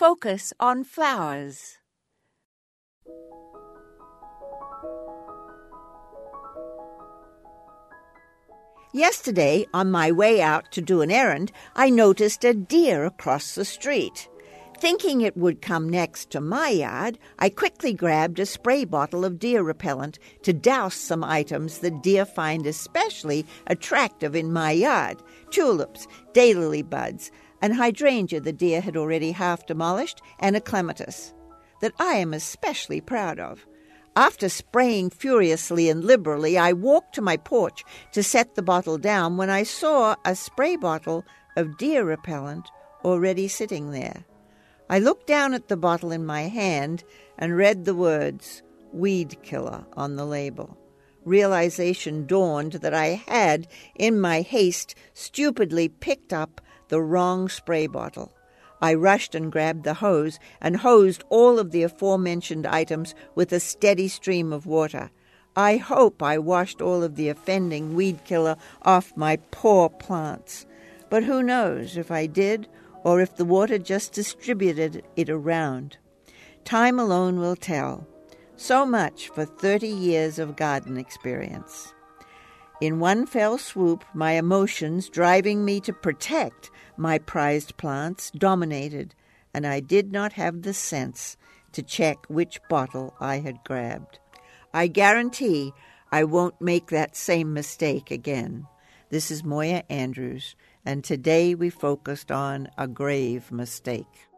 Focus on flowers. Yesterday, on my way out to do an errand, I noticed a deer across the street. Thinking it would come next to my yard, I quickly grabbed a spray bottle of deer repellent to douse some items the deer find especially attractive in my yard tulips, daylily buds, an hydrangea the deer had already half demolished, and a clematis that I am especially proud of. After spraying furiously and liberally, I walked to my porch to set the bottle down when I saw a spray bottle of deer repellent already sitting there. I looked down at the bottle in my hand and read the words Weed Killer on the label. Realization dawned that I had, in my haste, stupidly picked up the wrong spray bottle. I rushed and grabbed the hose and hosed all of the aforementioned items with a steady stream of water. I hope I washed all of the offending weed killer off my poor plants. But who knows if I did or if the water just distributed it around. Time alone will tell. So much for 30 years of garden experience. In one fell swoop, my emotions, driving me to protect my prized plants, dominated, and I did not have the sense to check which bottle I had grabbed. I guarantee I won't make that same mistake again. This is Moya Andrews, and today we focused on a grave mistake.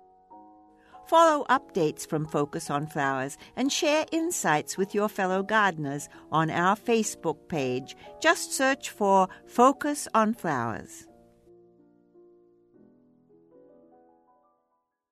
Follow updates from Focus on Flowers and share insights with your fellow gardeners on our Facebook page. Just search for Focus on Flowers.